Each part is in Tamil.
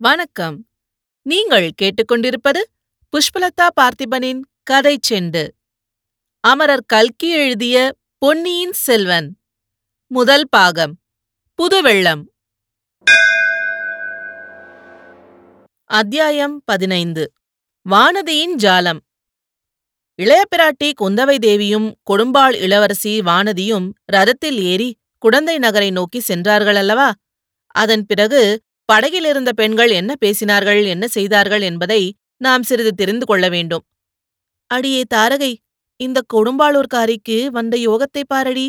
வணக்கம். நீங்கள் கேட்டுக்கொண்டிருப்பது புஷ்பலதா பார்த்திபனின் கதை செண்டு. அமரர் கல்கி எழுதிய பொன்னியின் செல்வன். முதல் பாகம் புதுவெள்ளம். அத்தியாயம் பதினைந்து வானதியின் ஜாலம். இளைய பிராட்டி குந்தவை தேவியும் கொடும்பாள் இளவரசி வானதியும் ரதத்தில் ஏறி குடந்தை நகரை நோக்கி சென்றார்கள் அல்லவா அதன் பிறகு படகிலிருந்த பெண்கள் என்ன பேசினார்கள் என்ன செய்தார்கள் என்பதை நாம் சிறிது தெரிந்து கொள்ள வேண்டும். அடியே தாரகை இந்த கொடும்பாளூர்காரிக்கு வந்த யோகத்தை பாரடி.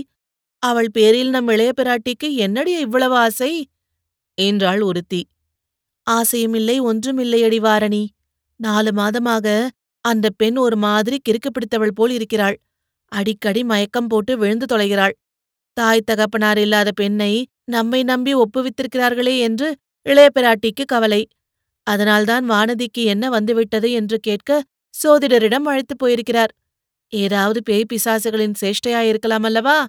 அவள் பேரில் நம் இளைய பிராட்டிக்கு என்னடி இவ்வளவு ஆசை? என்றாள் ஒருத்தி. ஆசையுமில்லை ஒன்றுமில்லையடி வாரணி. நாலு மாதமாக அந்த பெண் ஒரு மாதிரி கிறுக்கு பிடித்தவள் போல் இருக்கிறாள். அடிக்கடி மயக்கம் போட்டு விழுந்து தொலைகிறாள். தாய் தகப்பனார் இல்லாத பெண்ணை நம்மை நம்பி ஒப்புவித்திருக்கிறார்களே என்று இளையபிராட்டிக்கு கவலை. அதனால்தான் வானதிக்கு என்ன வந்துவிட்டது என்று கேட்க சோதிடரிடம் அழைத்துப் போயிருக்கிறார். ஏதாவது பேய் பிசாசுகளின் சேஷ்டையாயிருக்கலாம் அல்லவா?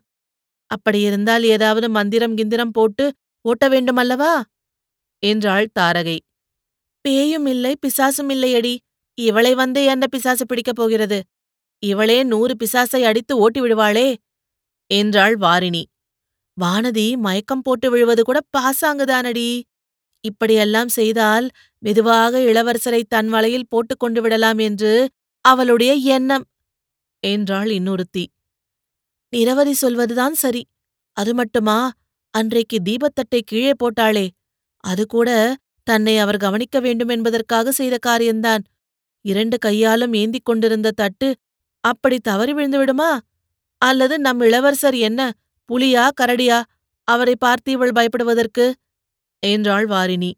அப்படியிருந்தால் ஏதாவது மந்திரம் கிந்திரம் போட்டு ஓட்ட வேண்டுமல்லவா என்றாள் தாரகை. பேயும் இல்லை பிசாசும் இல்லையடி. இவளை வந்தே என்ன பிசாசு பிடிக்கப் போகிறது. இவளே நூறு பிசாசை அடித்து ஓட்டி விடுவாளே என்றாள் வாரிணி. வானதி மயக்கம் போட்டு விழுவது கூட பாசாங்குதானடி. இப்படியெல்லாம் செய்தால் மெதுவாக இளவரசரை தன் வலையில் போட்டுக் கொண்டு விடலாம் என்று அவளுடைய எண்ணம் என்றாள் இன்னொருத்தி. நிரவதி சொல்வதுதான் சரி. அது மட்டுமா? அன்றைக்கு தீபத்தட்டை கீழே போட்டாளே. அது கூட தன்னை அவர் கவனிக்க வேண்டும் என்பதற்காக செய்த காரியம்தான். இரண்டு கையாலும் ஏந்திக் கொண்டிருந்த தட்டு அப்படி தவறி விழுந்து விடுமா? அல்லது நம் இளவரசர் என்ன புலியா கரடியா? அவரை பார்த்து இவள் பயப்படுவதற்கு என்றாள் வாரிணி.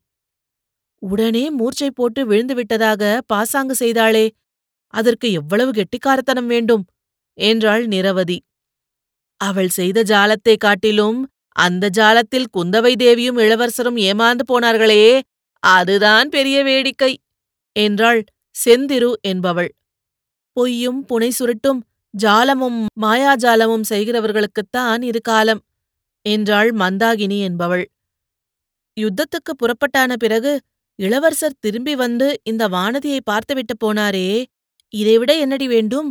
உடனே மூர்ச்சை போட்டு விழுந்துவிட்டதாக பாசாங்கு செய்தாளே அதற்கு எவ்வளவு கெட்டிக்காரத்தனம் வேண்டும்? என்றாள் நிரவதி. அவள் செய்த ஜாலத்தை காட்டிலும் அந்த ஜாலத்தில் குந்தவை தேவியும் இளவரசரும் ஏமாந்து போனார்களே அதுதான் பெரிய வேடிக்கை என்றாள் செந்திரு என்பவள். பொய்யும் புனை சுருட்டும் ஜாலமும் மாயாஜாலமும் செய்கிறவர்களுக்குத்தான் இது காலம் என்றாள் மந்தாகினி என்பவள். யுத்தத்துக்கு புறப்பட்டான பிறகு இளவரசர் திரும்பி வந்து இந்த வானதியை பார்த்துவிட்டு போனாரே. இதைவிட என்னடி வேண்டும்?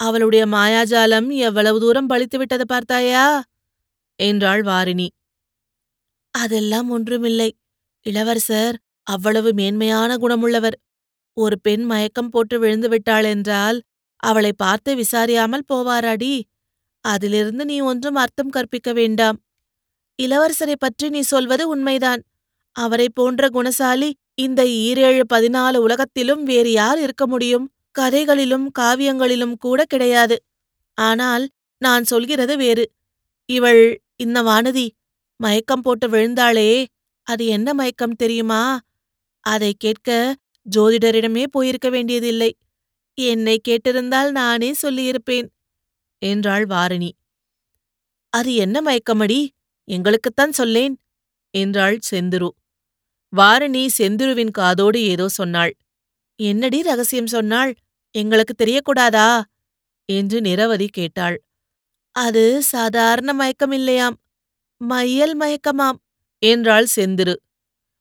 அவளுடைய மாயாஜாலம் எவ்வளவு தூரம் பழித்துவிட்டது பார்த்தாயா? என்றாள் வாரிணி. அதெல்லாம் ஒன்றுமில்லை. இளவரசர் அவ்வளவு மேன்மையான குணமுள்ளவர். ஒரு பெண் மயக்கம் போட்டு விழுந்து விட்டாள் என்றால் அவளை பார்த்து விசாரியாமல் போவாராடி? அதிலிருந்து நீ ஒன்றும் அர்த்தம் கற்பிக்க வேண்டாம். இளவரசரை பற்றி நீ சொல்வது உண்மைதான். அவரை போன்ற குணசாலி இந்த ஈரேழு பதினாலு உலகத்திலும் வேறு யார் இருக்க முடியும்? கதைகளிலும் காவியங்களிலும் கூட கிடையாது. ஆனால் நான் சொல்கிறது வேறு. இவள் இந்த வானதி மயக்கம் போட்டு விழுந்தாளே. அது என்ன மயக்கம் தெரியுமா? அதை கேட்க ஜோதிடரிடமே போயிருக்க வேண்டியதில்லை. என்னை கேட்டிருந்தால் நானே சொல்லியிருப்பேன் என்றாள் வாரணி. அது என்ன மயக்கமடி? எங்களுக்குத்தான் சொல்லேன் என்றாள் செந்துரு. வாரணி செந்துருவின் காதோடு ஏதோ சொன்னாள். என்னடி ரகசியம் சொன்னாள்? எங்களுக்கு தெரியக்கூடாதா? என்று நிரவதி கேட்டாள். அது சாதாரண மயக்கம் இல்லையாம் மையல் மயக்கமாம் என்றாள் செந்திரு.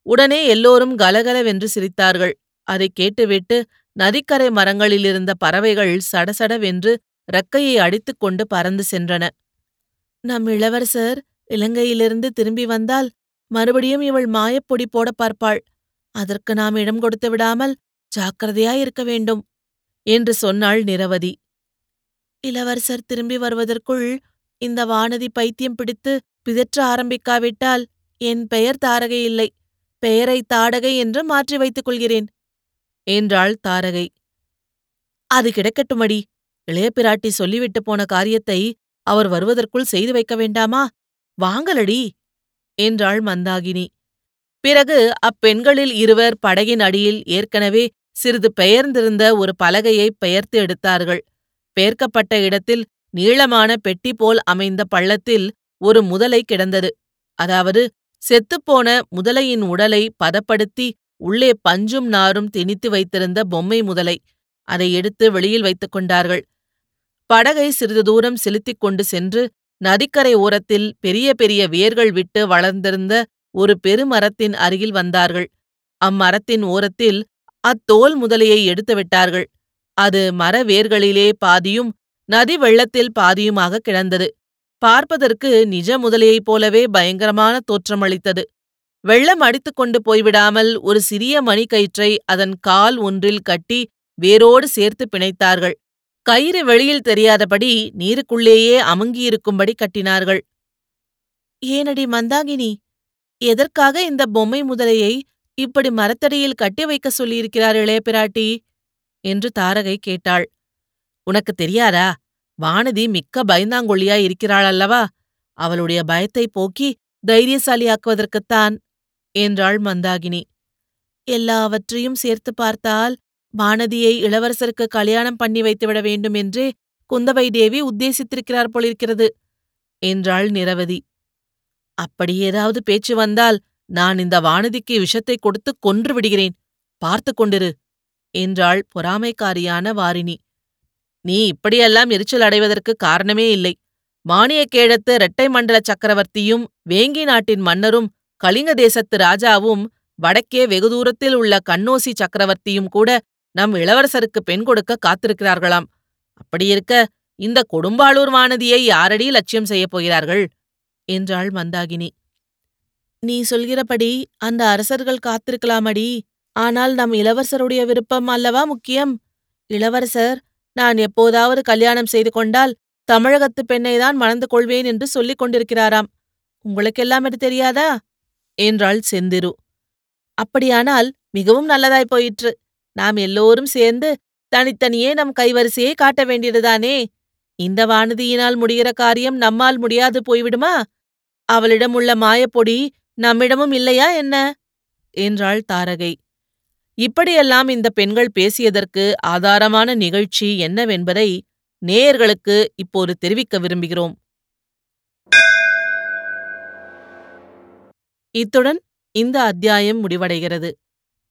உடனே எல்லோரும் கலகலவென்று சிரித்தார்கள். அதைக் கேட்டுவிட்டு நதிக்கரை மரங்களிலிருந்த பறவைகள் சடசடவென்று ரெக்கையை அடித்துக்கொண்டு பறந்து சென்றன. நம் இளவரசர் இலங்கையிலிருந்து திரும்பி வந்தால் மறுபடியும் இவள் மாயப்பொடி போட பார்ப்பாள். அதற்கு நாம் இடம் கொடுத்து விடாமல் ஜாக்கிரதையாயிருக்க வேண்டும் என்று சொன்னாள் நிரவதி. இளவரசர் திரும்பி வருவதற்குள் இந்த வானதி பைத்தியம் பிடித்து பிதற்ற ஆரம்பிக்காவிட்டால் என் பெயர் தாரகை இல்லை. பெயரை தாடகை என்று மாற்றி வைத்துக் கொள்கிறேன் என்றாள் தாரகை. அது கிடக்கட்டுமடி. இளைய பிராட்டி சொல்லிவிட்டு போன காரியத்தை அவர் வருவதற்குள் செய்து வைக்க வேண்டாமா? வாங்கலடி! என்றாள் மந்தாகினி. பிறகு அப்பெண்களில் இருவர் படகின் அடியில் ஏற்கனவே சிறிது பெயர்ந்திருந்த ஒரு பலகையை பெயர்த்து எடுத்தார்கள். பெயர்க்கப்பட்ட இடத்தில் நீளமான பெட்டி போல் அமைந்த பள்ளத்தில் ஒரு முதலை கிடந்தது. அதாவது செத்துப்போன முதலையின் உடலை பதப்படுத்தி உள்ளே பஞ்சும் நாரும் திணித்து வைத்திருந்த பொம்மை முதலை. அதை எடுத்து வெளியில் வைத்துக் கொண்டார்கள். படகை சிறிது தூரம் செலுத்திக் கொண்டு சென்று நதிக்கரை ஓரத்தில் பெரிய பெரிய வேர்கள் விட்டு வளர்ந்திருந்த ஒரு பெருமரத்தின் அருகில் வந்தார்கள். அம்மரத்தின் ஓரத்தில் அத்தோல் முதலையை எடுத்து விட்டார்கள். அது மர வேர்களிலே பாதியும் நதி வெள்ளத்தில் பாதியுமாக கிடந்தது. பார்ப்பதற்கு நிஜ முதலையைப் போலவே பயங்கரமான தோற்றமளித்தது வெள்ளம் அடித்துக் கொண்டு போய்விடாமல் ஒரு சிறிய மணிக்கயிற்றை அதன் கால் ஒன்றில் கட்டி வேரோடு சேர்த்து பிணைத்தார்கள். கயிறு வெளியில் தெரியாதபடி நீருக்குள்ளேயே அமுங்கியிருக்கும்படி கட்டினார்கள். ஏனடி மந்தாகினி எதற்காக இந்த பொம்மை முதலையை இப்படி மரத்தடியில் கட்டி வைக்க சொல்லியிருக்கிறார் இளைய பிராட்டி என்று தாரகை கேட்டாள். உனக்கு தெரியாதா? வானதி மிக்க பயந்தாங்கொழியா இருக்கிறாள் அல்லவா? அவளுடைய பயத்தை போக்கி தைரியசாலியாக்குவதற்குத்தான் என்றாள் மந்தாகினி. எல்லாவற்றையும் சேர்த்து பார்த்தால் வானதியை இளவரசருக்கு கல்யாணம் பண்ணி வைத்துவிட வேண்டும் என்றே குந்தவை தேவி உத்தேசித்திருக்கிறார் போலிருக்கிறது என்றாள் நிரவதி. அப்படி ஏதாவது பேச்சு வந்தால் நான் இந்த வானதிக்கு விஷத்தை கொடுத்து கொன்று விடுகிறேன் பார்த்து கொண்டிரு என்றாள் பொறாமைக்காரியான வாரிணி. நீ இப்படியெல்லாம் எரிச்சல் அடைவதற்கு காரணமே இல்லை. மானியக்கேழத்து இரட்டை மண்டல சக்கரவர்த்தியும் வேங்கி நாட்டின் மன்னரும் கலிங்க தேசத்து ராஜாவும் வடக்கே வெகு தூரத்தில் உள்ள கண்ணோசி சக்கரவர்த்தியும் கூட நம் இளவரசருக்கு பெண் கொடுக்க காத்திருக்கிறார்களாம். அப்படியிருக்க இந்த கொடும்பாளூர் வானதியை யாரடி லட்சியம் செய்யப் போகிறார்கள்? என்றாள் மந்தாகினி. நீ சொல்கிறபடி அந்த அரசர்கள் காத்திருக்கலாமடி. ஆனால் நம் இளவரசருடைய விருப்பம் அல்லவா முக்கியம்? இளவரசர் நான் எப்போதாவது கல்யாணம் செய்து கொண்டால் தமிழகத்து பெண்ணைதான் மணந்து கொள்வேன் என்று சொல்லிக் கொண்டிருக்கிறாராம். உங்களுக்கெல்லாம் இது தெரியாதா? என்றாள் செந்திரு. அப்படியானால் மிகவும் நல்லதாய் போயிற்று. நாம் எல்லோரும் சேர்ந்து தனித்தனியே நம் கைவரிசையை காட்ட வேண்டியதுதானே? இந்த வானதியினால் முடிகிற காரியம் நம்மால் முடியாது போய்விடுமா? அவளிடம் உள்ள மாயப்பொடி நம்மிடமும் இல்லையா என்ன? என்றாள் தாரகை. இப்படியெல்லாம் இந்த பெண்கள் பேசியதற்கு ஆதாரமான நிகழ்ச்சி என்னவென்பதை நேயர்களுக்கு இப்போது தெரிவிக்க விரும்புகிறோம். இத்துடன் இந்த அத்தியாயம் முடிவடைகிறது.